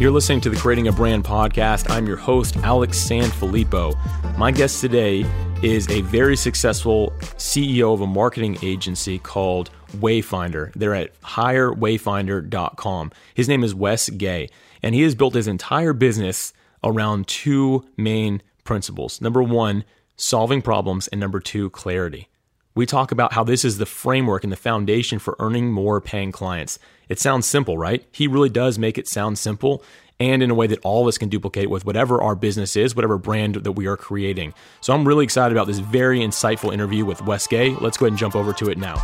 You're listening to the Creating a Brand podcast. I'm your host, Alex Sanfilippo. My guest today is a very successful CEO of a marketing agency called Wayfinder. They're at hirewayfinder.com. His name is Wes Gay, and he has built his entire business around two main principles. Number one, solving problems, and number two, clarity. We talk about how this is the framework and the foundation for earning more paying clients. It sounds simple, right? He really does make it sound simple and in a way that all of us can duplicate with whatever our business is, whatever brand that we are creating. So I'm really excited about this very insightful interview with Wes Gay. Let's go ahead and jump over to it now.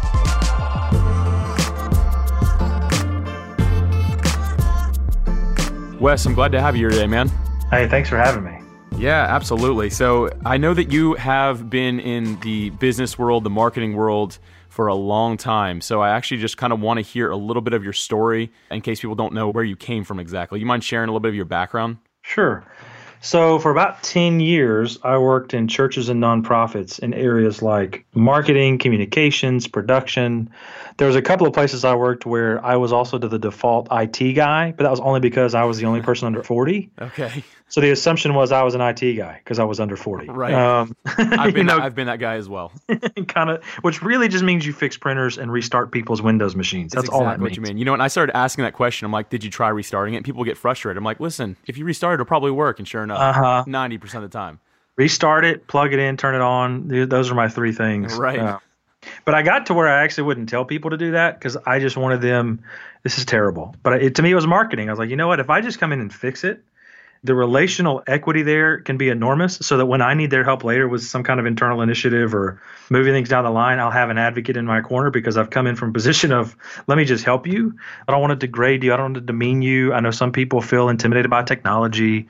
Wes, I'm glad to have you here today, man. Hey, thanks for having me. Yeah, absolutely. So I know that you have been in the business world, the marketing world for a long time. So I actually just kind of want to hear a little bit of your story in case people don't know where you came from exactly. You mind sharing a little bit of your background? Sure. So, for about 10 years, I worked in churches and nonprofits in areas like marketing, communications, production. There was a couple of places I worked where I was also to the default IT guy, but that was only because I was the only person under 40. Okay. So the assumption was I was an IT guy because I was under 40. Right. Um, I've been know, I've been that guy as well. kind of, which really just means you fix printers and restart people's Windows machines. That's, That's exactly all that what you mean. You know, when I started asking that question, I'm like, did you try restarting it? People get frustrated. I'm like, listen, if you restart it, it'll probably work. And sure enough, uh-huh. 90% of the time. Restart it, plug it in, turn it on. Those are my three things. Right. Uh, but I got to where I actually wouldn't tell people to do that because I just wanted them. This is terrible, but it, to me it was marketing. I was like, you know what? If I just come in and fix it, the relational equity there can be enormous so that when I need their help later with some kind of internal initiative or moving things down the line, I'll have an advocate in my corner because I've come in from a position of let me just help you. I don't want to degrade you. I don't want to demean you. I know some people feel intimidated by technology.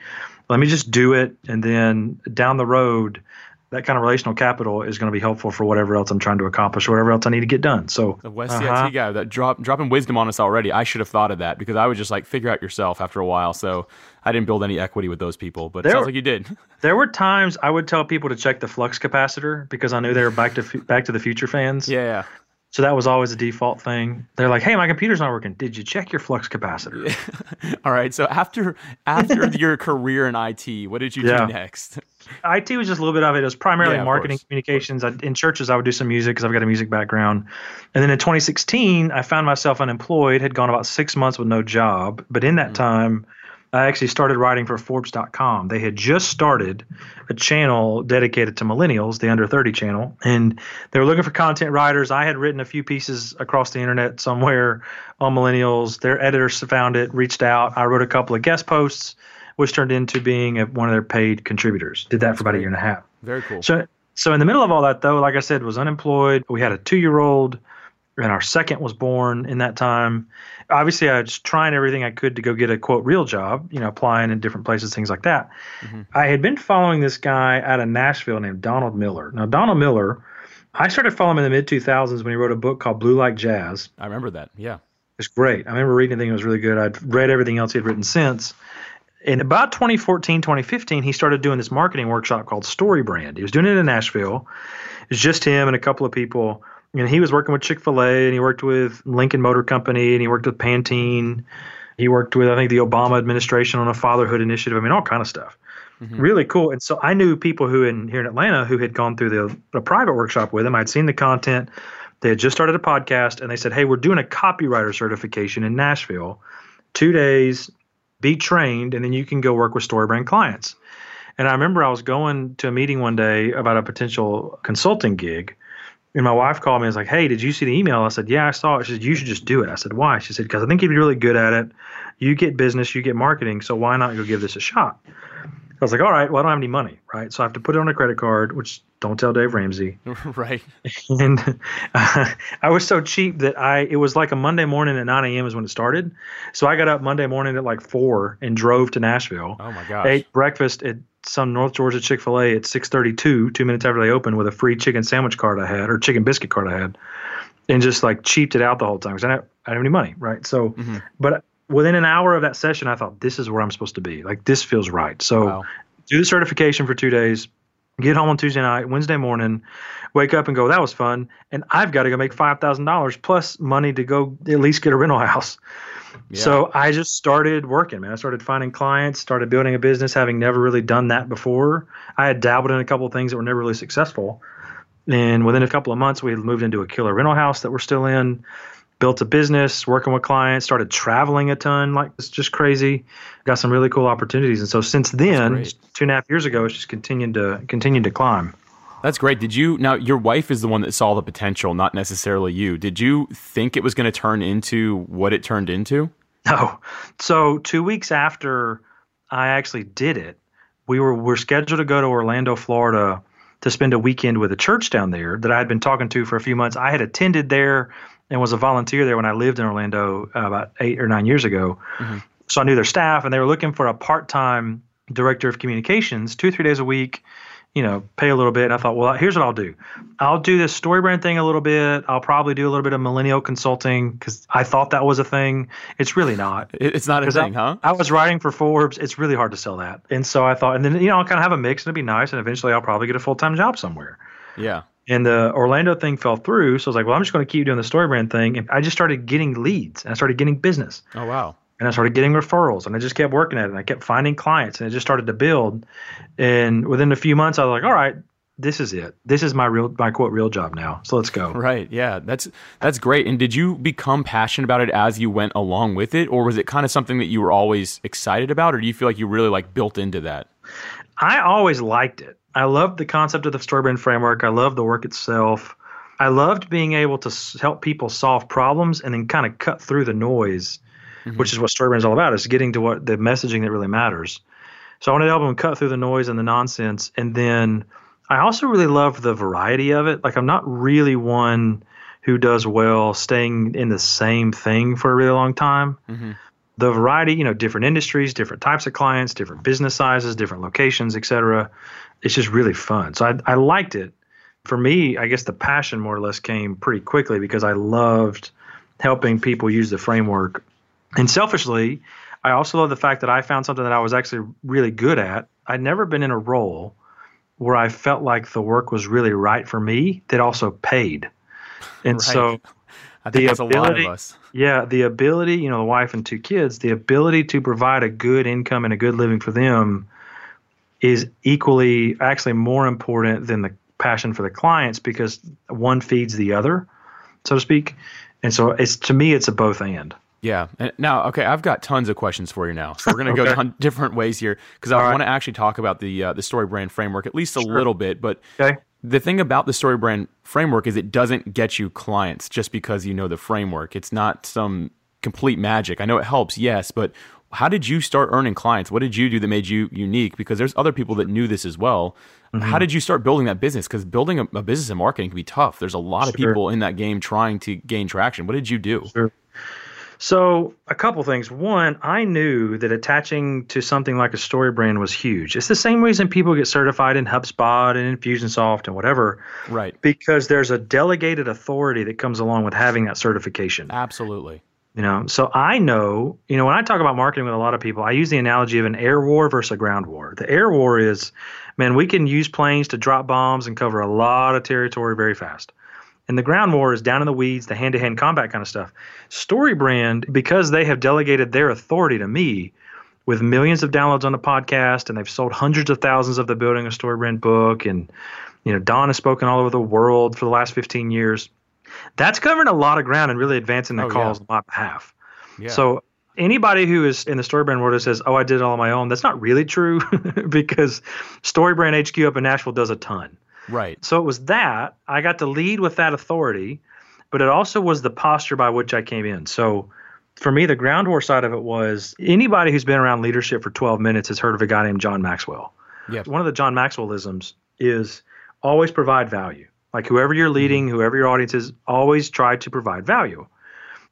Let me just do it. And then down the road, that kind of relational capital is going to be helpful for whatever else I'm trying to accomplish, whatever else I need to get done. So the Wes uh-huh. Gay that drop dropping wisdom on us already. I should have thought of that because I was just like figure out yourself after a while. So I didn't build any equity with those people, but there, it sounds like you did. There were times I would tell people to check the flux capacitor because I knew they were back to Back to the Future fans. Yeah. So that was always a default thing. They're like, "Hey, my computer's not working. Did you check your flux capacitor?" Yeah. All right. So after after your career in IT, what did you yeah. do next? IT was just a little bit of it. It was primarily yeah, marketing, communications. I, in churches, I would do some music because I've got a music background. And then in 2016, I found myself unemployed. Had gone about six months with no job. But in that mm-hmm. time, I actually started writing for Forbes.com. They had just started a channel dedicated to millennials, the under 30 channel, and they were looking for content writers. I had written a few pieces across the internet somewhere on millennials. Their editors found it, reached out. I wrote a couple of guest posts, which turned into being a, one of their paid contributors. Did that That's for about great. a year and a half. Very cool. So, so in the middle of all that, though, like I said, was unemployed. We had a two year old and our second was born in that time. Obviously, I was trying everything I could to go get a quote real job, you know, applying in different places, things like that. Mm-hmm. I had been following this guy out of Nashville named Donald Miller. Now, Donald Miller, I started following him in the mid 2000s when he wrote a book called Blue Like Jazz. I remember that. Yeah. It's great. I remember reading it, it was really good. I'd read everything else he had written since. In about 2014, 2015, he started doing this marketing workshop called Story Brand. He was doing it in Nashville. It's just him and a couple of people and he was working with Chick Fil A, and he worked with Lincoln Motor Company, and he worked with Pantene. He worked with I think the Obama administration on a fatherhood initiative. I mean, all kind of stuff. Mm-hmm. Really cool. And so I knew people who in here in Atlanta who had gone through the a private workshop with him. I'd seen the content. They had just started a podcast, and they said, "Hey, we're doing a copywriter certification in Nashville. Two days, be trained, and then you can go work with StoryBrand clients." And I remember I was going to a meeting one day about a potential consulting gig and my wife called me and was like, Hey, did you see the email? I said, Yeah, I saw it. She said, You should just do it. I said, Why? She said, Because I think you'd be really good at it. You get business, you get marketing. So why not go give this a shot? I was like, All right, well, I don't have any money, right? So I have to put it on a credit card, which don't tell Dave Ramsey. right. And uh, I was so cheap that I, it was like a Monday morning at 9 a.m. is when it started. So I got up Monday morning at like 4 and drove to Nashville. Oh my gosh. Ate breakfast at some North Georgia Chick Fil A at 6:32, two minutes after they opened, with a free chicken sandwich card I had or chicken biscuit card I had, and just like cheaped it out the whole time because I, I, didn't have any money, right? So, mm-hmm. but within an hour of that session, I thought this is where I'm supposed to be. Like this feels right. So, wow. do the certification for two days, get home on Tuesday night, Wednesday morning, wake up and go, that was fun. And I've got to go make $5,000 plus money to go at least get a rental house. Yeah. So I just started working, man. I started finding clients, started building a business, having never really done that before. I had dabbled in a couple of things that were never really successful. And within a couple of months, we had moved into a killer rental house that we're still in built a business, working with clients, started traveling a ton. Like it's just crazy. Got some really cool opportunities, and so since then, two and a half years ago, it's just continued to continued to climb. That's great. Did you now? Your wife is the one that saw the potential, not necessarily you. Did you think it was going to turn into what it turned into? No. So two weeks after I actually did it, we were we're scheduled to go to Orlando, Florida, to spend a weekend with a church down there that I had been talking to for a few months. I had attended there and was a volunteer there when I lived in Orlando uh, about eight or nine years ago. Mm-hmm. So I knew their staff, and they were looking for a part-time director of communications, two three days a week. You know, pay a little bit. And I thought, well, here's what I'll do. I'll do this story brand thing a little bit. I'll probably do a little bit of millennial consulting because I thought that was a thing. It's really not. It's not a thing, I, huh? I was writing for Forbes. It's really hard to sell that. And so I thought, and then you know, I'll kind of have a mix, and it'd be nice. And eventually, I'll probably get a full time job somewhere. Yeah. And the Orlando thing fell through. So I was like, well, I'm just going to keep doing the story brand thing. And I just started getting leads and I started getting business. Oh, wow. And I started getting referrals and I just kept working at it and I kept finding clients and it just started to build. And within a few months, I was like, all right, this is it. This is my real, my quote, real job now. So let's go. Right. Yeah. That's, that's great. And did you become passionate about it as you went along with it? Or was it kind of something that you were always excited about? Or do you feel like you really like built into that? I always liked it. I loved the concept of the story brand framework. I loved the work itself. I loved being able to help people solve problems and then kind of cut through the noise, mm-hmm. which is what story brand is all about. Is getting to what the messaging that really matters. So I wanted to help them cut through the noise and the nonsense. And then I also really love the variety of it. Like I'm not really one who does well staying in the same thing for a really long time. Mm-hmm. The variety, you know, different industries, different types of clients, different business sizes, different locations, et cetera it's just really fun. So I, I liked it. For me, I guess the passion more or less came pretty quickly because I loved helping people use the framework. And selfishly, I also love the fact that I found something that I was actually really good at. I'd never been in a role where I felt like the work was really right for me that also paid. And right. so the ability, Yeah, the ability, you know, the wife and two kids, the ability to provide a good income and a good living for them is equally actually more important than the passion for the clients because one feeds the other, so to speak. And so it's to me it's a both and. Yeah. Now, okay, I've got tons of questions for you now. So we're going to okay. go down different ways here because I right. want to actually talk about the uh, the story brand framework at least a sure. little bit. But okay. The thing about the story brand framework is it doesn't get you clients just because you know the framework. It's not some complete magic. I know it helps, yes, but how did you start earning clients? What did you do that made you unique? Because there's other people that knew this as well. Mm-hmm. How did you start building that business? Because building a, a, business and marketing can be tough. There's a lot sure. of people in that game trying to gain traction. What did you do? Sure. So, a couple things. One, I knew that attaching to something like a story brand was huge. It's the same reason people get certified in HubSpot and Infusionsoft and whatever. Right. Because there's a delegated authority that comes along with having that certification. Absolutely. You know, so I know, you know, when I talk about marketing with a lot of people, I use the analogy of an air war versus a ground war. The air war is, man, we can use planes to drop bombs and cover a lot of territory very fast. And the ground war is down in the weeds, the hand to hand combat kind of stuff. Storybrand, because they have delegated their authority to me with millions of downloads on the podcast and they've sold hundreds of thousands of the Building a Story Brand book. And, you know, Don has spoken all over the world for the last 15 years that's covering a lot of ground and really advancing the oh, cause yeah. on my behalf. Yeah. So anybody who is in the StoryBrand world who says, "Oh, I did it all on my own," that's not really true because StoryBrand HQ up in Nashville does a ton. Right. So it was that I got to lead with that authority, but it also was the posture by which I came in. So for me, the ground war side of it was anybody who's been around leadership for 12 minutes has heard of a guy named John Maxwell. Yeah. One of the John Maxwellisms is always provide value. Like whoever you're leading, mm-hmm. whoever your audience is, always try to provide value.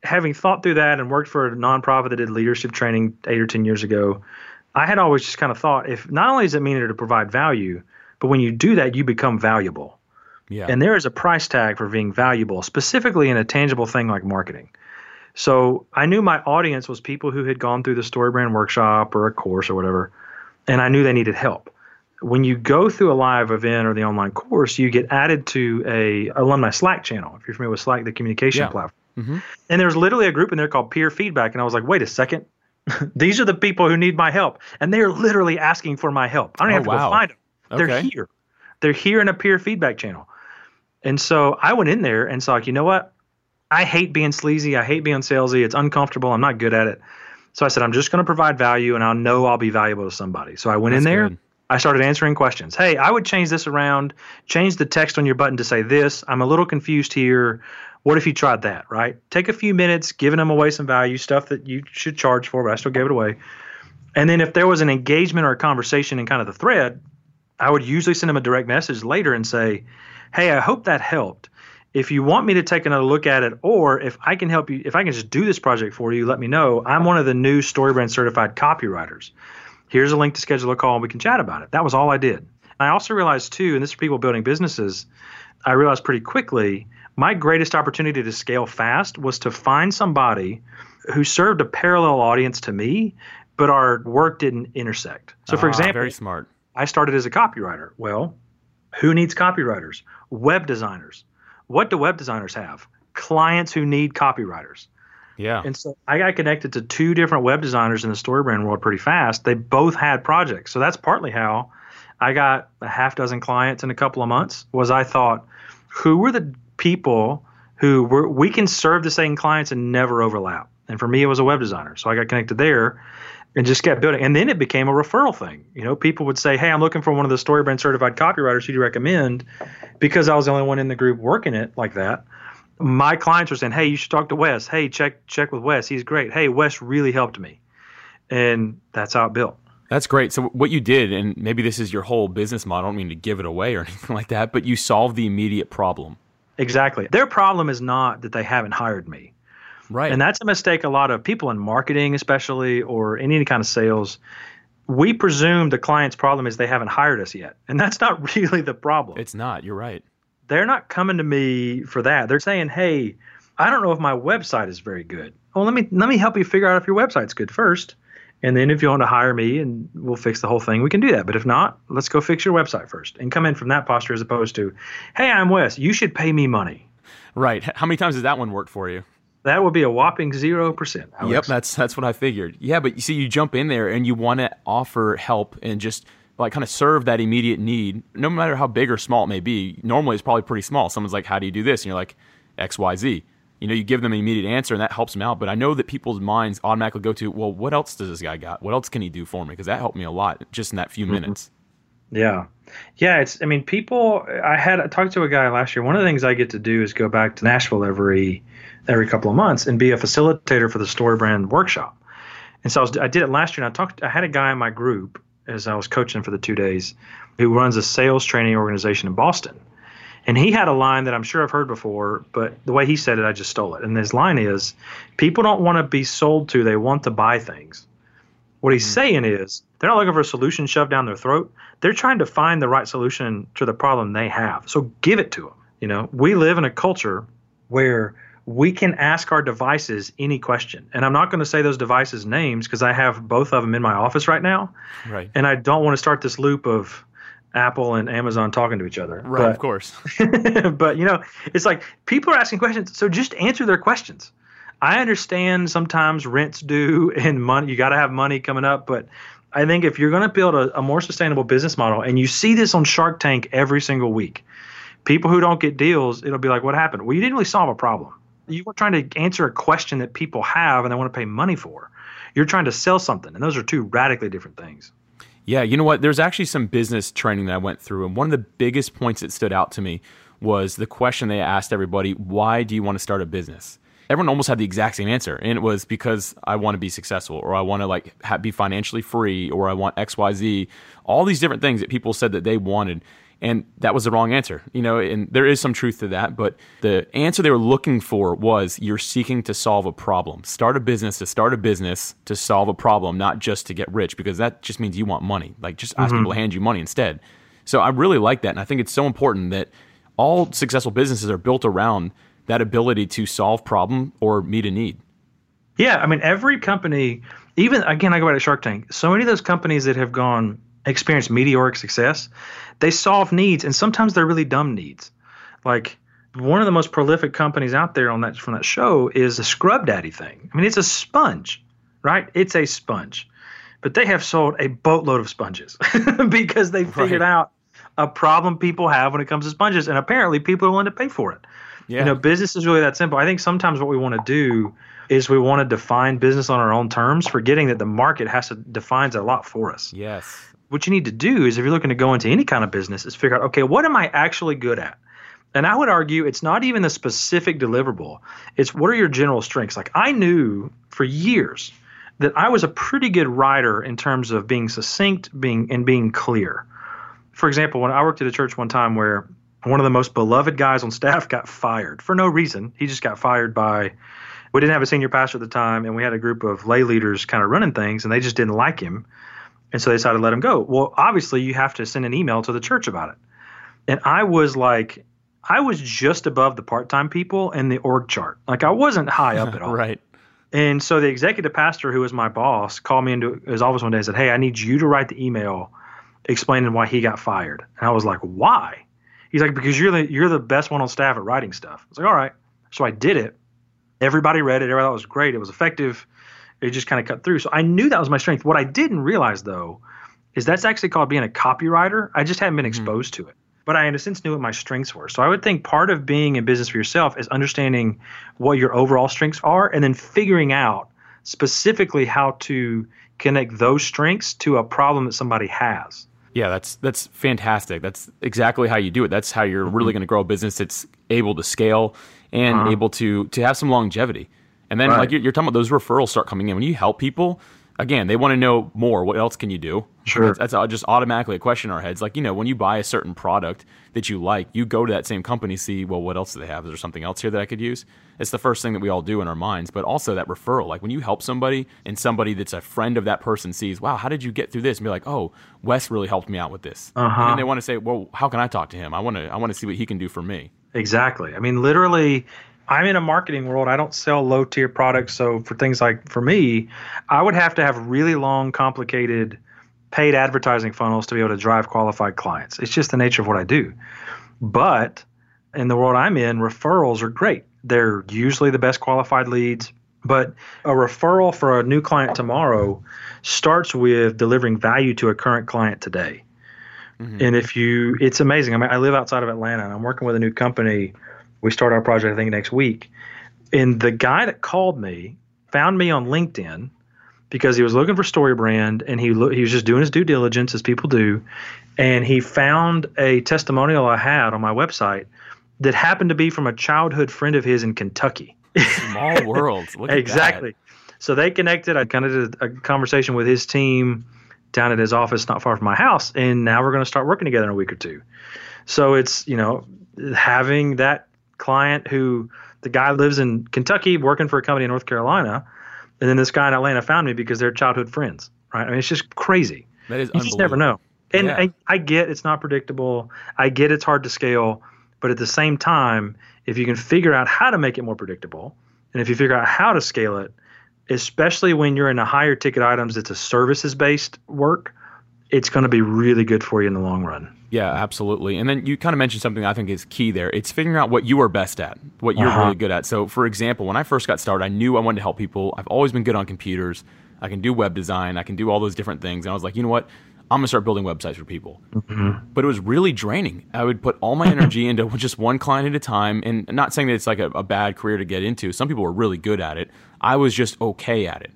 Having thought through that and worked for a nonprofit that did leadership training eight or 10 years ago, I had always just kind of thought if not only does it mean to provide value, but when you do that, you become valuable. Yeah. And there is a price tag for being valuable, specifically in a tangible thing like marketing. So I knew my audience was people who had gone through the story brand workshop or a course or whatever, and I knew they needed help. when you go through a live event or the online course, you get added to a alumni Slack channel. If you're familiar with Slack, the communication yeah. platform. Mm-hmm. And there's literally a group in there called peer feedback. And I was like, wait a second. These are the people who need my help. And they're literally asking for my help. I don't oh, have to wow. go find them. They're here. They're here in a peer feedback channel. And so I went in there and saw, like, you know what? I hate being sleazy. I hate being salesy. It's uncomfortable. I'm not good at it. So I said, I'm just going to provide value and I'll know I'll be valuable to somebody. So I went That's in there. Good. I started answering questions. Hey, I would change this around, change the text on your button to say this. I'm a little confused here. What if you tried that, right? Take a few minutes, giving them away some value, stuff that you should charge for, but I still gave it away. And then if there was an engagement or a conversation in kind of the thread, I would usually send them a direct message later and say, Hey, I hope that helped. If you want me to take another look at it, or if I can help you, if I can just do this project for you, let me know. I'm one of the new StoryBrand certified copywriters. Here's a link to schedule a call and we can chat about it. That was all I did. I also realized too, and this is for people building businesses, I realized pretty quickly my greatest opportunity to scale fast was to find somebody who served a parallel audience to me, but our work didn't intersect. So, for ah, example, very smart. I started as a copywriter. Well, who needs copywriters? Web designers. What do web designers have? Clients who need copywriters. Yeah. And so I got connected to two different web designers in the StoryBrand world pretty fast. They both had projects. So that's partly how I got a half dozen clients in a couple of months was I thought, who were the people who were we can serve the same clients and never overlap. And for me it was a web designer. So I got connected there and just kept building. And then it became a referral thing. You know, people would say, Hey, I'm looking for one of the StoryBrand certified copywriters who do you recommend? Because I was the only one in the group working it like that my clients are saying, "Hey, you should talk to Wes. Hey, check check with Wes. He's great. Hey, Wes really helped me," and that's how it built. That's great. So what you did, and maybe this is your whole business model. I don't mean to give it away or anything like that, but you solved the immediate problem. Exactly. Their problem is not that they haven't hired me. Right. And that's a mistake a lot of people in marketing, especially, or any kind of sales. We presume the client's problem is they haven't hired us yet. And that's not really the problem. It's not. You're right they're not coming to me for that. They're saying, "Hey, I don't know if my website is very good. Well, let me let me help you figure out if your website's good first, and then if you want to hire me and we'll fix the whole thing, we can do that. But if not, let's go fix your website first and come in from that posture as opposed to, "Hey, I'm Wes. You should pay me money." Right. How many times has that one worked for you? That would be a whopping zero percent. Yep, that's that's what I figured. Yeah, but you see, you jump in there and you want to offer help and just like kind of serve that immediate need, no matter how big or small it may be. Normally, it's probably pretty small. Someone's like, "How do you do this?" And you're like, "X, Y, Z." You know, you give them an immediate answer, and that helps them out. But I know that people's minds automatically go to, "Well, what else does this guy got? What else can he do for me?" Because that helped me a lot just in that few mm-hmm. minutes. Yeah, yeah. It's. I mean, people. I had I talked to a guy last year. One of the things I get to do is go back to Nashville every every couple of months and be a facilitator for the StoryBrand workshop. And so I, was, I did it last year. And I talked. I had a guy in my group as I was coaching for the two days, who runs a sales training organization in Boston. And he had a line that I'm sure I've heard before, but the way he said it, I just stole it. And his line is people don't want to be sold to, they want to buy things. What he's mm-hmm. saying is they're not looking for a solution shoved down their throat. They're trying to find the right solution to the problem they have. So give it to them. You know, we live in a culture where we can ask our devices any question. And I'm not going to say those devices' names because I have both of them in my office right now. Right. And I don't want to start this loop of Apple and Amazon talking to each other. Right, but, of course. but, you know, it's like people are asking questions. So just answer their questions. I understand sometimes rents due and money, you got to have money coming up. But I think if you're going to build a, a more sustainable business model, and you see this on Shark Tank every single week, people who don't get deals, it'll be like, what happened? Well, you didn't really solve a problem you were trying to answer a question that people have and they want to pay money for. You're trying to sell something, and those are two radically different things. Yeah, you know what? There's actually some business training that I went through, and one of the biggest points that stood out to me was the question they asked everybody why do you want to start a business? Everyone almost had the exact same answer, and it was because I want to be successful, or I want to like be financially free, or I want X, Y, Z. All these different things that people said that they wanted, and that was the wrong answer. You know, and there is some truth to that, but the answer they were looking for was you're seeking to solve a problem. Start a business to start a business to solve a problem, not just to get rich, because that just means you want money. Like just ask mm-hmm. people to hand you money instead. So I really like that, and I think it's so important that all successful businesses are built around that ability to solve problem or meet a need. Yeah, I mean every company, even again, I go back to Shark Tank. So many of those companies that have gone experience meteoric success, they solve needs, and sometimes they're really dumb needs. Like one of the most prolific companies out there on that from that show is a Scrub Daddy thing. I mean, it's a sponge, right? It's a sponge, but they have sold a boatload of sponges because they figured right. out a problem people have when it comes to sponges, and apparently people are willing to pay for it. Yeah. You know, business is really that simple. I think sometimes what we want to do is we want to define business on our own terms, forgetting that the market has to defines a lot for us. Yes. What you need to do is if you're looking to go into any kind of business, is figure out, okay, what am I actually good at? And I would argue it's not even the specific deliverable. It's what are your general strengths? Like I knew for years that I was a pretty good writer in terms of being succinct, being and being clear. For example, when I worked at a church one time where one of the most beloved guys on staff got fired for no reason. He just got fired by we didn't have a senior pastor at the time and we had a group of lay leaders kind of running things and they just didn't like him. And so they decided to let him go. Well, obviously you have to send an email to the church about it. And I was like I was just above the part-time people in the org chart. Like I wasn't high up at all. right. And so the executive pastor, who was my boss, called me into his office one day and said, "Hey, I need you to write the email explaining why he got fired." And I was like, "Why?" He's like, "Because you're the you're the best one on staff at writing stuff." I was like, "All right." So I did it. Everybody read it. Everybody thought it was great. It was effective. It just kind of cut through. So I knew that was my strength. What I didn't realize though is that's actually called being a copywriter. I just hadn't been mm-hmm. exposed mm-hmm. to it but I, in a sense, knew what my strengths were. So I would think part of being in business for yourself is understanding what your overall strengths are and then figuring out specifically how to connect those strengths to a problem that somebody has. Yeah, that's that's fantastic. That's exactly how you do it. That's how you're mm-hmm. really going to grow a business that's able to scale and uh-huh. able to to have some longevity. And then, right. like you're, talking about, those referrals start coming in when you help people again, they want to know more. What else can you do? Sure. That's, that's, just automatically a question in our heads. Like, you know, when you buy a certain product that you like, you go to that same company, see, well, what else do they have? Is there something else here that I could use? It's the first thing that we all do in our minds, but also that referral. Like when you help somebody and somebody that's a friend of that person sees, wow, how did you get through this? And be like, oh, Wes really helped me out with this. Uh-huh. And they want to say, well, how can I talk to him? I want to, I want to see what he can do for me. Exactly. I mean, literally, I'm in a marketing world. I don't sell low tier products. So for things like for me, I would have to have really long, complicated paid advertising funnels to be able to drive qualified clients. It's just the nature of what I do. But in the world I'm in, referrals are great. They're usually the best qualified leads. But a referral for a new client tomorrow starts with delivering value to a current client today. Mm-hmm. And if you, it's amazing. I mean, I live outside of Atlanta and I'm working with a new company we start our project, I think, next week. And the guy that called me found me on LinkedIn because he was looking for StoryBrand and he lo- he was just doing his due diligence as people do, and he found a testimonial I had on my website that happened to be from a childhood friend of his in Kentucky. Small world. exactly. So they connected. I kind of did a conversation with his team down at his office, not far from my house, and now we're going to start working together in a week or two. So it's you know having that client who the guy lives in Kentucky working for a company in North Carolina, and then this guy in Atlanta found me because they're childhood friends. Right? I mean, it's just crazy. That is, you just never know. And yeah. I, I get it's not predictable. I get it's hard to scale, but at the same time, if you can figure out how to make it more predictable, and if you figure out how to scale it, especially when you're in a higher ticket items, it's a services based work, it's going to be really good for you in the long run. Yeah, absolutely. And then you kind of mentioned something I think is key there. It's figuring out what you are best at, what you're uh-huh. really good at. So, for example, when I first got started, I knew I wanted to help people. I've always been good on computers. I can do web design. I can do all those different things. And I was like, you know what? I'm going to start building websites for people. Mm-hmm. But it was really draining. I would put all my energy into just one client at a time. And not saying that it's like a, a bad career to get into. Some people were really good at it. I was just okay at it.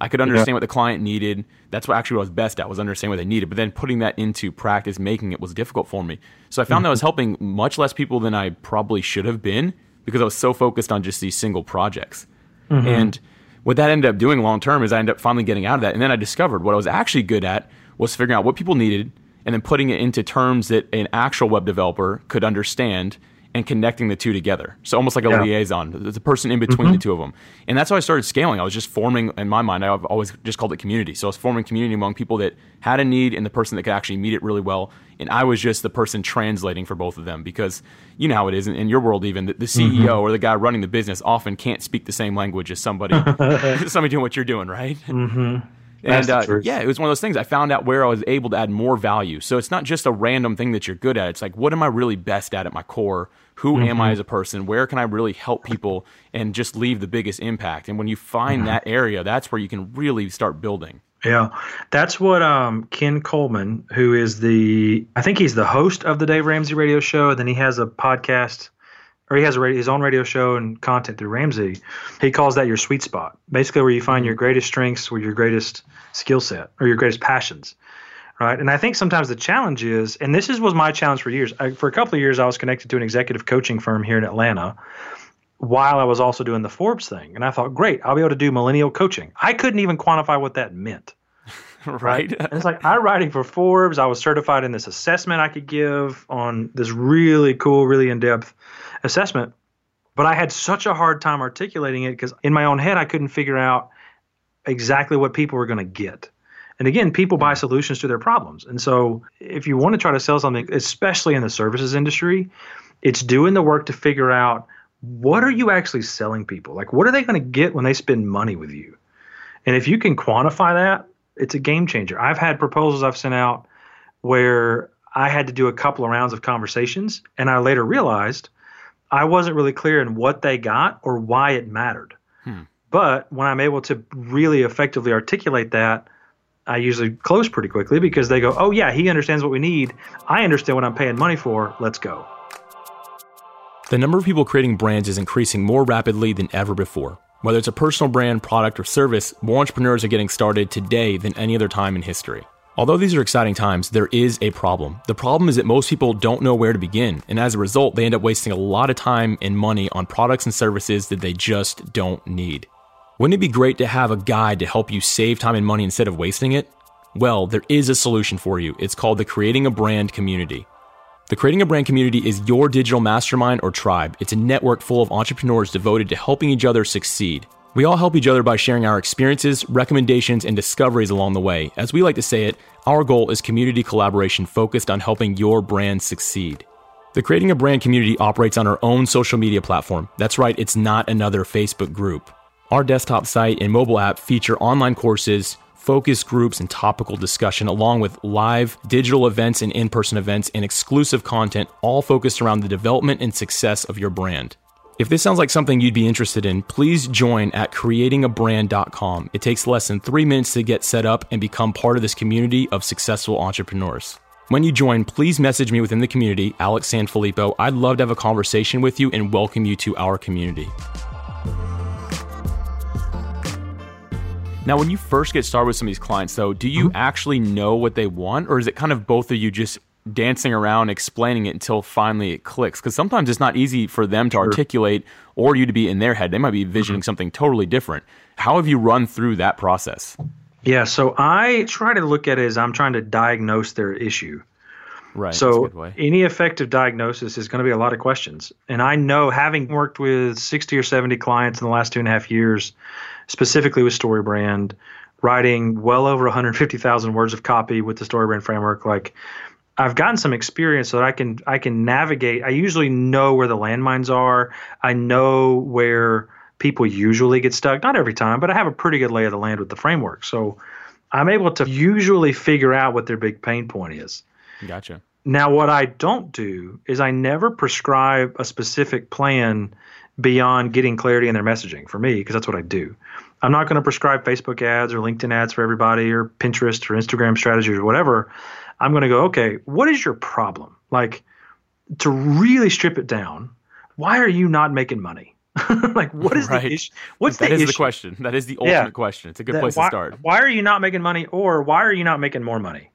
I could understand yeah. what the client needed. That's what actually what I was best at was understanding what they needed. But then putting that into practice, making it was difficult for me. So I found mm-hmm. that I was helping much less people than I probably should have been because I was so focused on just these single projects. Mm-hmm. And what that ended up doing long term is I ended up finally getting out of that. And then I discovered what I was actually good at was figuring out what people needed and then putting it into terms that an actual web developer could understand and connecting the two together. So almost like a yeah. liaison, the person in between mm-hmm. the two of them. And that's how I started scaling. I was just forming, in my mind, I've always just called it community. So I was forming community among people that had a need and the person that could actually meet it really well. And I was just the person translating for both of them because you know how it is in, in your world, even the, the CEO mm-hmm. or the guy running the business often can't speak the same language as somebody, somebody doing what you're doing, right? Mm-hmm. And uh, yeah, it was one of those things. I found out where I was able to add more value. So it's not just a random thing that you're good at. It's like, what am I really best at at my core? Who mm-hmm. am I mm-hmm. as a person? Where can I really help people and just leave the biggest impact? And when you find mm-hmm. that area, that's where you can really start building. Yeah, that's what um, Ken Coleman, who is the, I think he's the host of the Dave Ramsey radio show. And then he has a podcast or he has a radio, his own radio show and content through Ramsey. He calls that your sweet spot, basically where you find your mm-hmm. greatest strengths or your greatest skill set or your greatest passions, right? And I think sometimes the challenge is, and this is was my challenge for years. I, for a couple of years, I was connected to an executive coaching firm here in Atlanta, while I was also doing the Forbes thing, and I thought, great, I'll be able to do millennial coaching. I couldn't even quantify what that meant. right? And it's like I'm writing for Forbes. I was certified in this assessment I could give on this really cool, really in depth assessment. But I had such a hard time articulating it because in my own head, I couldn't figure out exactly what people were going to get. And again, people buy mm. solutions to their problems. And so if you want to try to sell something, especially in the services industry, it's doing the work to figure out what are you actually selling people? Like, what are they going to get when they spend money with you? And if you can quantify that, it's a game changer. I've had proposals I've sent out where I had to do a couple of rounds of conversations, and I later realized I wasn't really clear in what they got or why it mattered. Hmm. But when I'm able to really effectively articulate that, I usually close pretty quickly because they go, "Oh yeah, he understands what we need. I understand what I'm paying money for. Let's go." The number of people creating brands is increasing more rapidly than ever before. Whether it's a personal brand, product, or service, more entrepreneurs are getting started today than any other time in history. Although these are exciting times, there is a problem. The problem is that most people don't know where to begin, and as a result, they end up wasting a lot of time and money on products and services that they just don't need. Wouldn't it be great to have a guide to help you save time and money instead of wasting it? Well, there is a solution for you. It's called the Creating a Brand Community. The Creating a Brand Community is your digital mastermind or tribe. It's a network full of entrepreneurs devoted to helping each other succeed. We all help each other by sharing our experiences, recommendations, and discoveries along the way. As we like to say it, our goal is community collaboration focused on helping your brand succeed. The Creating a Brand community operates on our own social media platform. That's right, it's not another Facebook group. Our desktop site and mobile app feature online courses, focus groups, and topical discussion, along with live digital events and in person events and exclusive content, all focused around the development and success of your brand. If this sounds like something you'd be interested in, please join at creatingabrand.com. It takes less than three minutes to get set up and become part of this community of successful entrepreneurs. When you join, please message me within the community, Alex Sanfilippo. I'd love to have a conversation with you and welcome you to our community. Now, when you first get started with some of these clients, though, do you mm-hmm. actually know what they want, or is it kind of both of you just dancing around explaining it until finally it clicks. Because sometimes it's not easy for them to sure. articulate or you to be in their head. They might be envisioning mm-hmm. something totally different. How have you run through that process? Yeah so i try to look at it as i'm trying to diagnose their issue. Right so any effective diagnosis is going to be a lot of questions. And i know having worked with 60 or 70 clients in the last two and a half years specifically with storybrand writing well over 150000 words of copy with the storybrand framework like I've gotten some experience so that I can I can navigate. I usually know where the landmines are. I know where people usually get stuck. Not every time, but I have a pretty good lay of the land with the framework. So I'm able to usually figure out what their big pain point is. Gotcha. Now, what I don't do is I never prescribe a specific plan beyond getting clarity in their messaging for me, because that's what I do. I'm not going to prescribe Facebook ads or LinkedIn ads for everybody or Pinterest or Instagram strategies or whatever. I'm going to go, okay, what is your problem? Like to really strip it down, why are you not making money? like what is right. the issue? What's that the is issue? the question. That is the ultimate yeah. question. It's a good that, place why, to start. Why are you not making money or why are you not making more money?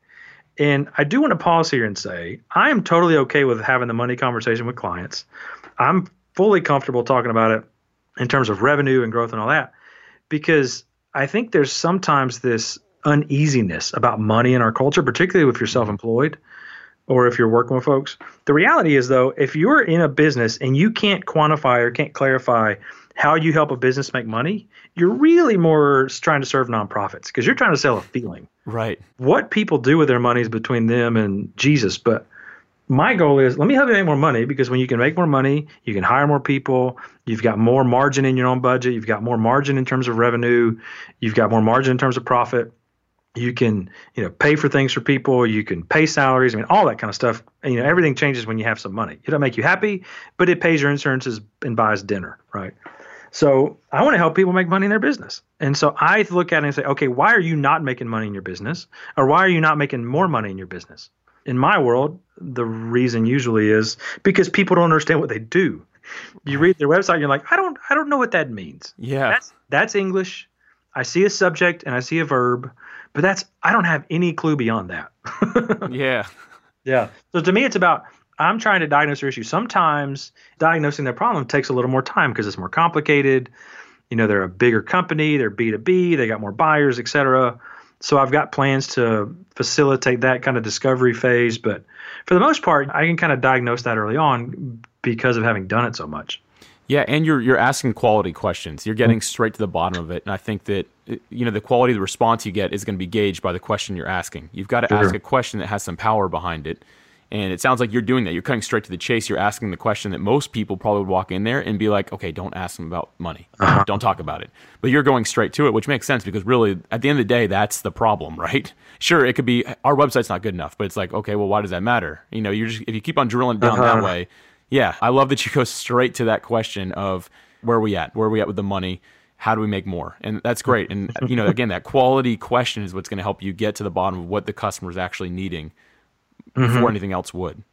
And I do want to pause here and say I am totally okay with having the money conversation with clients. I'm fully comfortable talking about it in terms of revenue and growth and all that because I think there's sometimes this uneasiness about money in our culture, particularly if you're mm-hmm. self employed or if you're working with folks. The reality is, though, if you're in a business and you can't quantify or can't clarify how you help a business make money, you're really more trying to serve nonprofits because you're trying to sell a feeling. Right. What people do with their money is between them and Jesus. But my goal is let me help you make more money because when you can make more money, you can hire more people, you've got more margin in your own budget, you've got more margin in terms of revenue, you've got more margin in terms of profit You can, you know, pay for things for people. You can pay salaries. I mean, all that kind of stuff. You know, everything changes when you have some money. It'll make you happy, but it pays your insurances and buys dinner, right? So I want to help people make money in their business. And so I look at it and say, okay, why are you not making money in your business? Or why are you not making more money in your business? In my world, the reason usually is because people don't understand what they do. You read their website, and you're like, I don't, I don't know what that means. Yeah, that's that's English. I see a subject and I see a verb, but that's I don't have any clue beyond that. yeah, yeah. So to me, it's about I'm trying to diagnose their issue. Sometimes diagnosing their problem takes a little more time because it's more complicated. You know, they're a bigger company, they're B2B, they got more buyers, et cetera. So I've got plans to facilitate that kind of discovery phase. But for the most part, I can kind of diagnose that early on because of having done it so much. Yeah, and you're you're asking quality questions. You're getting straight to the bottom of it, and I think that you know the quality of the response you get is going to be gauged by the question you're asking. You've got to sure. ask a question that has some power behind it and it sounds like you're doing that. You're cutting straight to the chase. You're asking the question that most people probably would walk in there and be like, okay, don't ask them about money. Uh-huh. Don't talk about it. But you're going straight to it, which makes sense because really, at the end of the day, that's the problem, right? Sure, it could be our website's not good enough, but it's like, okay, well, why does that matter? You know, you're just, if you keep on drilling down uh-huh. that way, yeah, I love that you go straight to that question of where are we at? Where are we at with the money? How do we make more? And that's great. And, you know, again, that quality question is what's going to help you get to the bottom of what the customer is actually needing before mm-hmm. anything else would.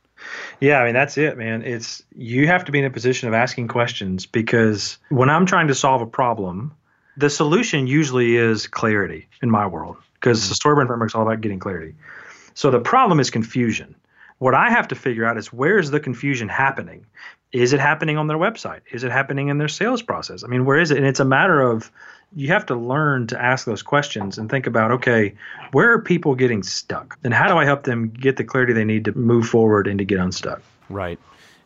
Yeah, I mean that's it, man. It's you have to be in a position of asking questions because when I'm trying to solve a problem, the solution usually is clarity in my world because mm-hmm. the story brand framework is all about getting clarity. So the problem is confusion. What I have to figure out is where is the confusion happening? Is it happening on their website? Is it happening in their sales process? I mean, where is it? And it's a matter of you have to learn to ask those questions and think about okay, where are people getting stuck? And how do I help them get the clarity they need to move forward and to get unstuck? Right.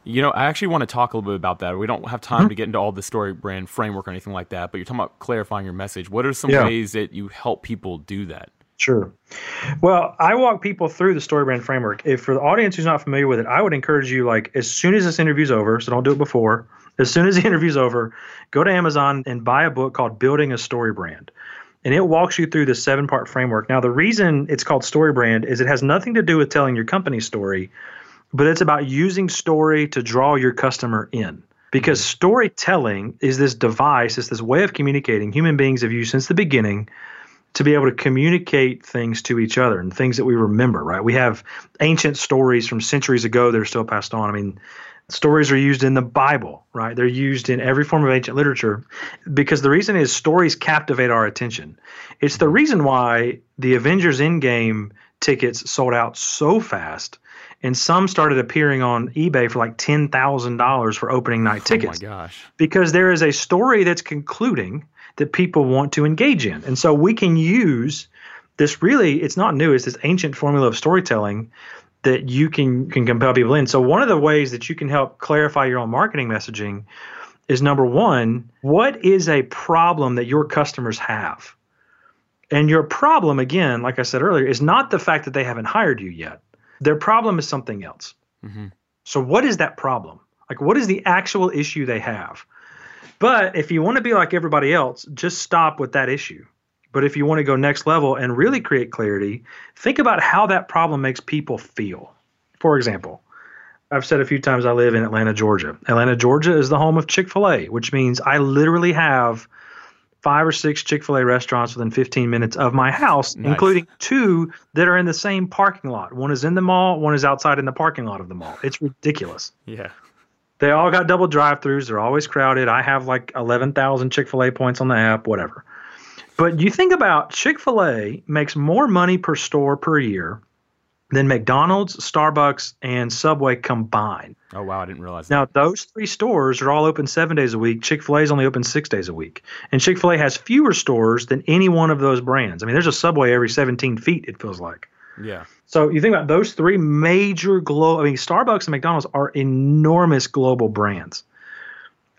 You know, I actually want to talk a little bit about that. We don't have time mm-hmm. to get into all the story brand framework or anything like that, but you're talking about clarifying your message. What are some yeah. ways that you help people do that? Sure. Well, I walk people through the story brand framework. If for the audience who's not familiar with it, I would encourage you like as soon as this interview's over, so don't do it before, as soon as the interview's over, go to Amazon and buy a book called Building a Story Brand. And it walks you through the seven part framework. Now, the reason it's called Story Brand is it has nothing to do with telling your company story, but it's about using story to draw your customer in. Because storytelling is this device, it's this way of communicating human beings have used since the beginning to be able to communicate things to each other and things that we remember, right? We have ancient stories from centuries ago that are still passed on. I mean, Stories are used in the Bible, right? They're used in every form of ancient literature because the reason is stories captivate our attention. It's the reason why the Avengers Endgame tickets sold out so fast and some started appearing on eBay for like $10,000 for opening night tickets. Oh my gosh. Because there is a story that's concluding that people want to engage in. And so we can use this really, it's not new, it's this ancient formula of storytelling that you can can compel people in. So one of the ways that you can help clarify your own marketing messaging is number one, what is a problem that your customers have? And your problem, again, like I said earlier, is not the fact that they haven't hired you yet. Their problem is something else. Mm-hmm. So, what is that problem? Like, what is the actual issue they have? But if you want to be like everybody else, just stop with that issue. But if you want to go next level and really create clarity, think about how that problem makes people feel. For example, I've said a few times I live in Atlanta, Georgia. Atlanta, Georgia is the home of Chick fil A, which means I literally have five or six Chick fil A restaurants within 15 minutes of my house, nice. including two that are in the same parking lot. One is in the mall, one is outside in the parking lot of the mall. It's ridiculous. Yeah. They all got double drive throughs. They're always crowded. I have like 11,000 Chick fil A points on the app, whatever. But you think about Chick fil A makes more money per store per year than McDonald's, Starbucks, and Subway combined. Oh, wow. I didn't realize that. Now, those three stores are all open seven days a week. Chick fil A is only open six days a week. And Chick fil A has fewer stores than any one of those brands. I mean, there's a Subway every 17 feet, it feels like. Yeah. So you think about those three major global, I mean, Starbucks and McDonald's are enormous global brands.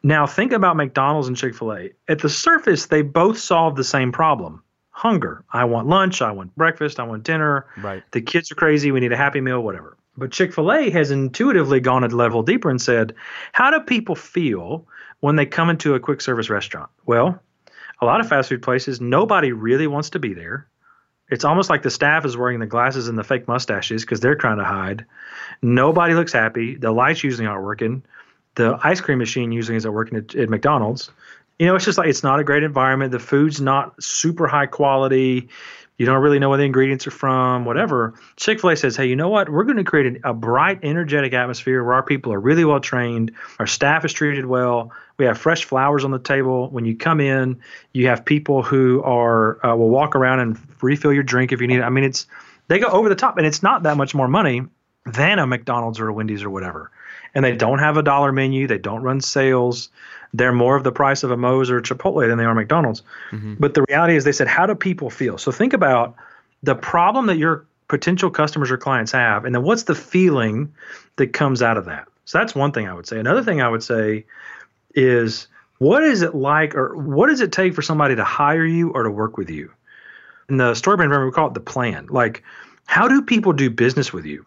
Now, think about McDonald's and Chick fil A. At the surface, they both solve the same problem hunger. I want lunch. I want breakfast. I want dinner. Right. The kids are crazy. We need a happy meal, whatever. But Chick fil A has intuitively gone a level deeper and said, how do people feel when they come into a quick service restaurant? Well, a lot of fast food places, nobody really wants to be there. It's almost like the staff is wearing the glasses and the fake mustaches because they're trying to hide. Nobody looks happy. The lights usually aren't working. The ice cream machine usually isn't working at, at McDonald's. You know, it's just like it's not a great environment. The food's not super high quality. You don't really know where the ingredients are from, whatever. Chick fil A says, hey, you know what? We're going to create a bright, energetic atmosphere where our people are really well trained, our staff is treated well, we have fresh flowers on the table. When you come in, you have people who are uh, will walk around and refill your drink if you need it. I mean, it's they go over the top, and it's not that much more money than a McDonald's or a Wendy's or whatever. And they don't have a dollar menu. They don't run sales. They're more of the price of a Moe's or a Chipotle than they are McDonald's. Mm-hmm. But the reality is, they said, how do people feel? So think about the problem that your potential customers or clients have, and then what's the feeling that comes out of that. So that's one thing I would say. Another thing I would say is what is it like or what does it take for somebody to hire you or to work with you? In the StoryBrand, remember we call it the plan. Like, how do people do business with you?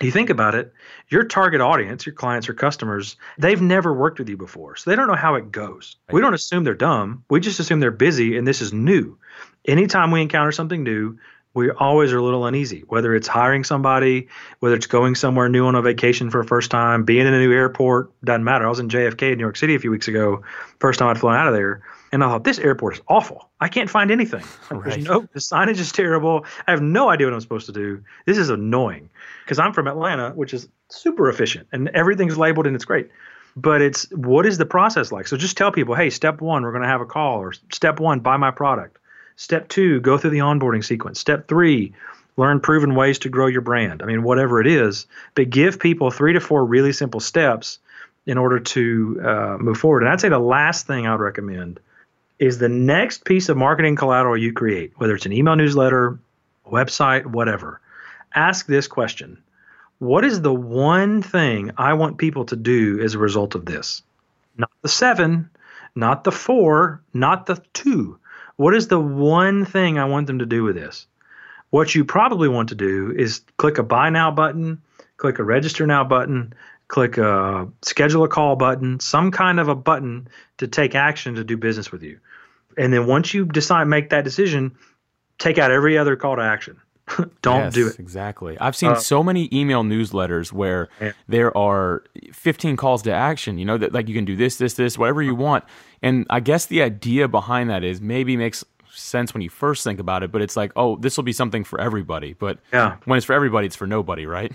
You think about it, your target audience, your clients or customers, they've never worked with you before. So they don't know how it goes. We don't assume they're dumb. We just assume they're busy and this is new. Anytime we encounter something new, we always are a little uneasy, whether it's hiring somebody, whether it's going somewhere new on a vacation for a first time, being in a new airport, doesn't matter. I was in JFK in New York City a few weeks ago, first time I'd flown out of there, and I thought, this airport is awful. I can't find anything. Right. no, the signage is terrible. I have no idea what I'm supposed to do. This is annoying because I'm from Atlanta, which is super efficient and everything's labeled and it's great. But it's what is the process like? So just tell people, hey, step one, we're going to have a call, or step one, buy my product Step two, go through the onboarding sequence. Step three, learn proven ways to grow your brand. I mean, whatever it is, but give people three to four really simple steps in order to uh, move forward. And I'd say the last thing I would recommend is the next piece of marketing collateral you create, whether it's an email newsletter, website, whatever. Ask this question What is the one thing I want people to do as a result of this? Not the seven, not the four, not the two. What is the one thing I want them to do with this? What you probably want to do is click a buy now button, click a register now button, click a schedule a call button, some kind of a button to take action to do business with you. And then once you decide make that decision, take out every other call to action. Don't yes, do it. Exactly. I've seen uh, so many email newsletters where yeah. there are 15 calls to action, you know, that like you can do this, this, this, whatever you want. And I guess the idea behind that is maybe makes sense when you first think about it, but it's like, oh, this will be something for everybody. But yeah. when it's for everybody, it's for nobody, right?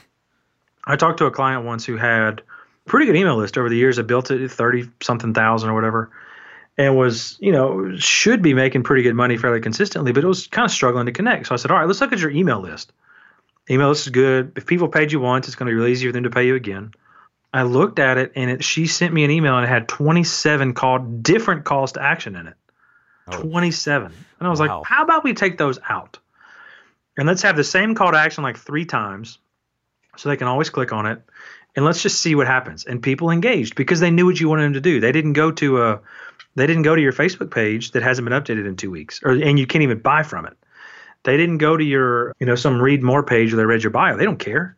I talked to a client once who had pretty good email list over the years. I built it 30 something thousand or whatever and was, you know, should be making pretty good money fairly consistently, but it was kind of struggling to connect. So I said, all right, let's look at your email list. Email list is good. If people paid you once, it's going to be really easy for them to pay you again. I looked at it and it, she sent me an email and it had 27 called different calls to action in it. Oh. 27. And I was wow. like, how about we take those out? And let's have the same call to action like three times so they can always click on it. And let's just see what happens. And people engaged because they knew what you wanted them to do. They didn't go to a they didn't go to your Facebook page that hasn't been updated in two weeks, or and you can't even buy from it. They didn't go to your, you know, some read more page where they read your bio. They don't care.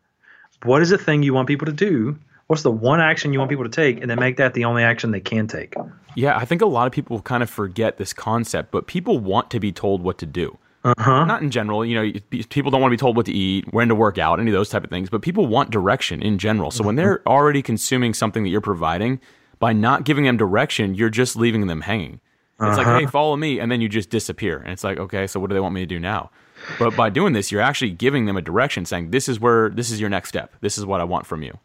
What is the thing you want people to do? What's the one action you want people to take, and then make that the only action they can take? Yeah, I think a lot of people kind of forget this concept, but people want to be told what to do. Uh-huh. Not in general, you know, people don't want to be told what to eat, when to work out, any of those type of things, but people want direction in general. So when they're already consuming something that you're providing, by not giving them direction, you're just leaving them hanging. It's uh-huh. like, hey, follow me, and then you just disappear. And it's like, okay, so what do they want me to do now? But by doing this, you're actually giving them a direction, saying, this is where this is your next step. This is what I want from you.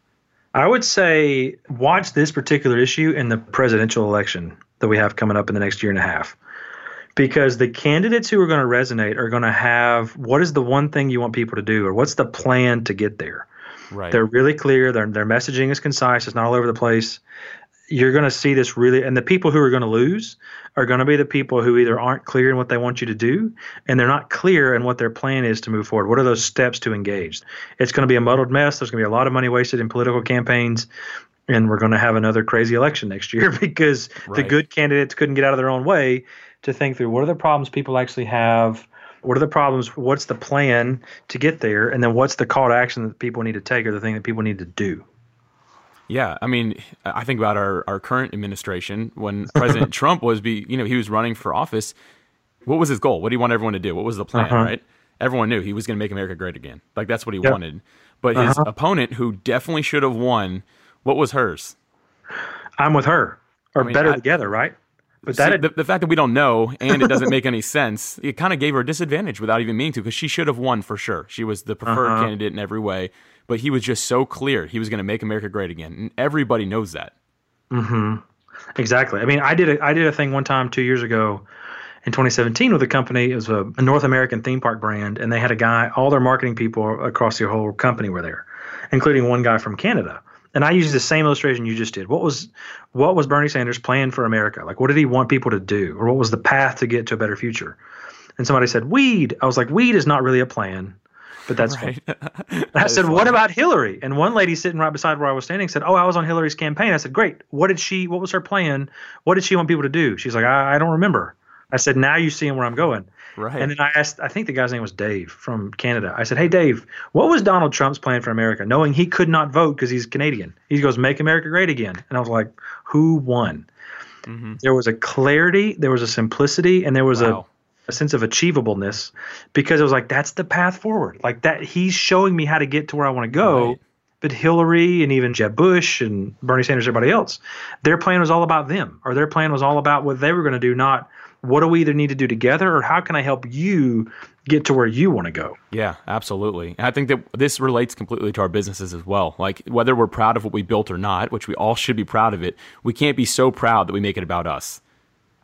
I would say watch this particular issue in the presidential election that we have coming up in the next year and a half. Because the candidates who are going to resonate are going to have what is the one thing you want people to do, or what's the plan to get there. Right. They're really clear. Their their messaging is concise. It's not all over the place you're going to see this really, and the people who are going to lose are going to be the people who either aren't clear in what they want you to do, and they're not clear in what their plan is to move forward. What are those steps to engage? It's going to be a muddled mess. There's going to be a lot of money wasted in political campaigns, and we're going to have another crazy election next year because right. the good candidates couldn't get out of their own way to think through what are the problems people actually have. What are the problems? What's the plan to get there? And then what's the call to action that people need to take or the thing that people need to do? Yeah, I mean, I think about our, our current administration when President Trump was be you know he was running for office. What was his goal? What do you want everyone to do? What was the plan, uh-huh. right? everyone knew he was going to make America great again. Like that's what he yep. wanted. But his uh-huh. opponent, who definitely should have won, what was hers? I'm with her, or I mean, better I, together, right? But that See, the, the, fact that we don't know and it doesn't make any sense, it kind of gave her a disadvantage without even meaning to, because she should have won for sure. She was the preferred uh-huh. candidate in every way, but he was just so clear he was going to make America great again, and everybody knows that. Hmm. Exactly. I mean, I did a, I did a thing one time two years ago in 2017 with a company. It was a, a North American theme park brand, and they had a guy. All their marketing people across their whole company were there, including one guy from Canada and I used the same illustration you just did. What was what was Bernie Sanders' plan for America? Like, what did he want people to do, or what was the path to get to a better future? And somebody said weed. I was like, weed is not really a plan, but that's right. I said, what about Hillary? And one lady sitting right beside where I was standing said, oh, I was on Hillary's campaign. I said, great. What did she? What was her plan? What did she want people to do? She's like, I, I don't remember. I said, now you see where I'm going. Right. And then I asked, I think the guy's name was Dave from Canada. I said, Hey, Dave, what was Donald Trump's plan for America, knowing he could not vote because he's Canadian? He goes, Make America great again. And I was like, Who won? Mm-hmm. There was a clarity, there was a simplicity, and there was wow. a, a sense of achievableness because it was like, That's the path forward. Like that, he's showing me how to get to where I want to go. Right. But Hillary and even Jeb Bush and Bernie Sanders, everybody else, their plan was all about them, or their plan was all about what they were going to do, not what do we either need to do together or how can I help you get to where you want to go? Yeah, absolutely. And I think that this relates completely to our businesses as well. Like whether we're proud of what we built or not, which we all should be proud of it, we can't be so proud that we make it about us.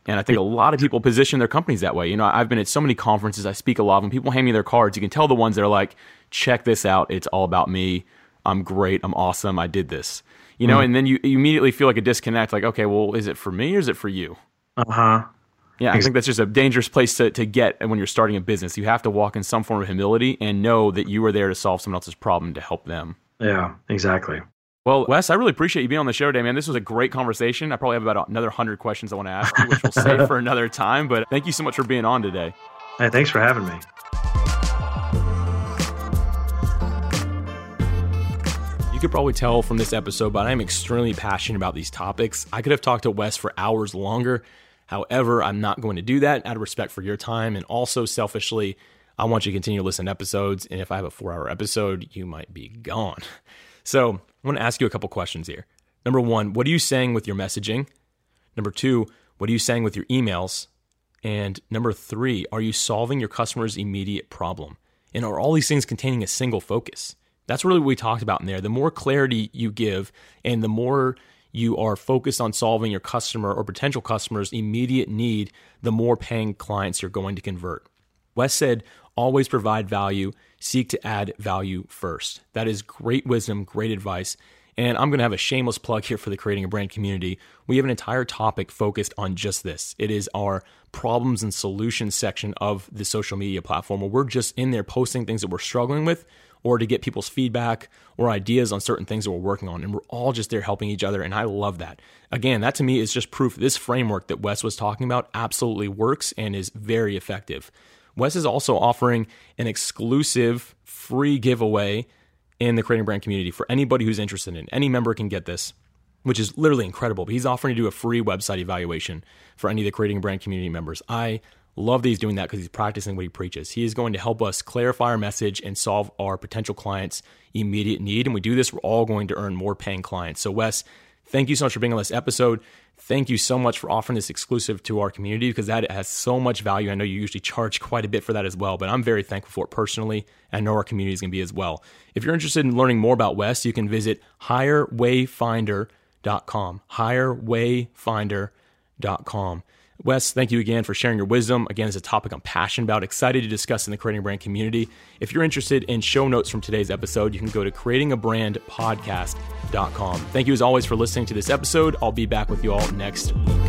And I think a lot of people position their companies that way. You know, I've been at so many conferences, I speak a lot, when people hand me their cards, you can tell the ones that are like, check this out, it's all about me. I'm great, I'm awesome, I did this. You know, mm-hmm. and then you, you immediately feel like a disconnect, like, okay, well, is it for me or is it for you? Uh huh. Yeah, I think that's just a dangerous place to, to get when you're starting a business. You have to walk in some form of humility and know that you are there to solve someone else's problem to help them. Yeah, exactly. Well, Wes, I really appreciate you being on the show today, man. This was a great conversation. I probably have about another 100 questions I want to ask you, which we'll save for another time. But thank you so much for being on today. Hey, thanks for having me. You could probably tell from this episode, but I'm extremely passionate about these topics. I could have talked to Wes for hours longer. However, I'm not going to do that out of respect for your time. And also, selfishly, I want you to continue to listen to episodes. And if I have a four hour episode, you might be gone. So, I want to ask you a couple questions here. Number one, what are you saying with your messaging? Number two, what are you saying with your emails? And number three, are you solving your customer's immediate problem? And are all these things containing a single focus? That's really what we talked about in there. The more clarity you give and the more you are focused on solving your customer or potential customers' immediate need, the more paying clients you're going to convert. Wes said, always provide value, seek to add value first. That is great wisdom, great advice. And I'm going to have a shameless plug here for the Creating a Brand community. We have an entire topic focused on just this. It is our problems and solutions section of the social media platform where we're just in there posting things that we're struggling with or to get people's feedback or ideas on certain things that we're working on. And we're all just there helping each other. And I love that. Again, that to me is just proof this framework that Wes was talking about absolutely works and is very effective. Wes is also offering an exclusive free giveaway in the creating brand community for anybody who's interested in. Any member can get this, which is literally incredible. But he's offering to do a free website evaluation for any of the creating brand community members. I Love that he's doing that because he's practicing what he preaches. He is going to help us clarify our message and solve our potential clients' immediate need. And we do this, we're all going to earn more paying clients. So, Wes, thank you so much for being on this episode. Thank you so much for offering this exclusive to our community because that has so much value. I know you usually charge quite a bit for that as well, but I'm very thankful for it personally. And I know our community is going to be as well. If you're interested in learning more about Wes, you can visit higherwayfinder.com. Higherwayfinder.com. Wes, thank you again for sharing your wisdom. Again, it's a topic I'm passionate about, excited to discuss in the Creating a Brand community. If you're interested in show notes from today's episode, you can go to creatingabrandpodcast.com. Thank you as always for listening to this episode. I'll be back with you all next week.